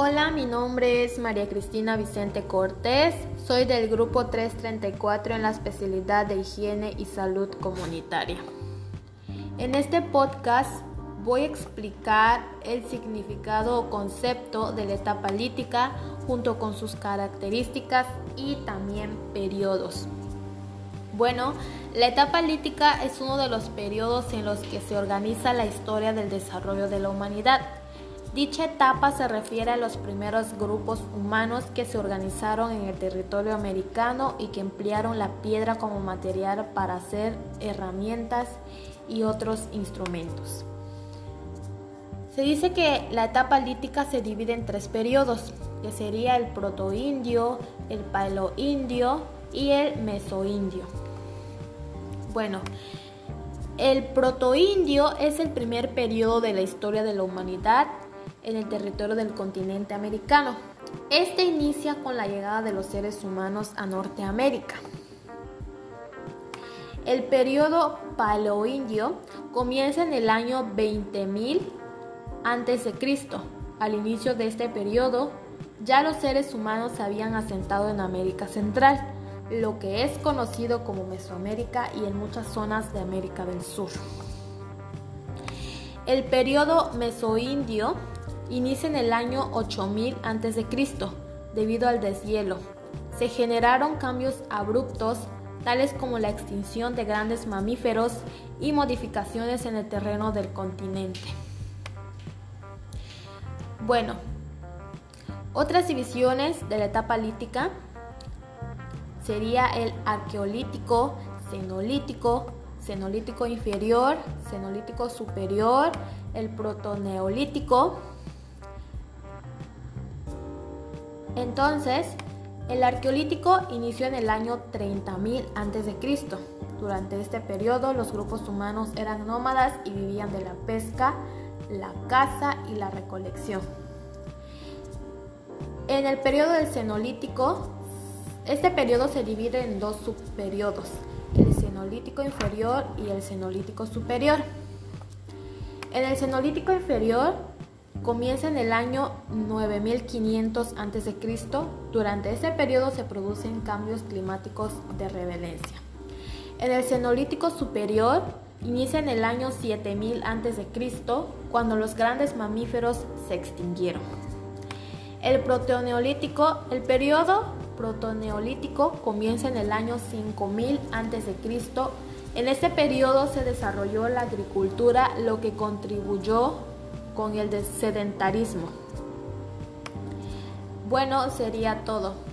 Hola, mi nombre es María Cristina Vicente Cortés, soy del grupo 334 en la especialidad de higiene y salud comunitaria. En este podcast voy a explicar el significado o concepto de la etapa lítica junto con sus características y también periodos. Bueno, la etapa lítica es uno de los periodos en los que se organiza la historia del desarrollo de la humanidad Dicha etapa se refiere a los primeros grupos humanos que se organizaron en el territorio americano y que emplearon la piedra como material para hacer herramientas y otros instrumentos. Se dice que la etapa lítica se divide en tres periodos, que sería el protoindio, el paleoindio y el mesoindio. Bueno, el protoindio es el primer periodo de la historia de la humanidad en el territorio del continente americano. Este inicia con la llegada de los seres humanos a Norteamérica. El periodo paleoindio comienza en el año 20.000 a.C. Al inicio de este periodo, ya los seres humanos se habían asentado en América Central, lo que es conocido como Mesoamérica y en muchas zonas de América del Sur. El periodo mesoindio inicia en el año 8000 a.C. debido al deshielo. Se generaron cambios abruptos tales como la extinción de grandes mamíferos y modificaciones en el terreno del continente. Bueno, otras divisiones de la etapa lítica sería el arqueolítico, cenolítico, cenolítico inferior, cenolítico superior, el protoneolítico, Entonces, el arqueolítico inició en el año 30.000 a.C. Durante este periodo los grupos humanos eran nómadas y vivían de la pesca, la caza y la recolección. En el periodo del Cenolítico, este periodo se divide en dos subperiodos, el Cenolítico inferior y el Cenolítico superior. En el Cenolítico inferior comienza en el año 9500 a.C. Durante ese periodo se producen cambios climáticos de revelencia. En el Cenolítico superior inicia en el año 7000 a.C. cuando los grandes mamíferos se extinguieron. El protoneolítico, el periodo protoneolítico comienza en el año 5000 a.C. En este periodo se desarrolló la agricultura, lo que contribuyó con el sedentarismo. Bueno, sería todo.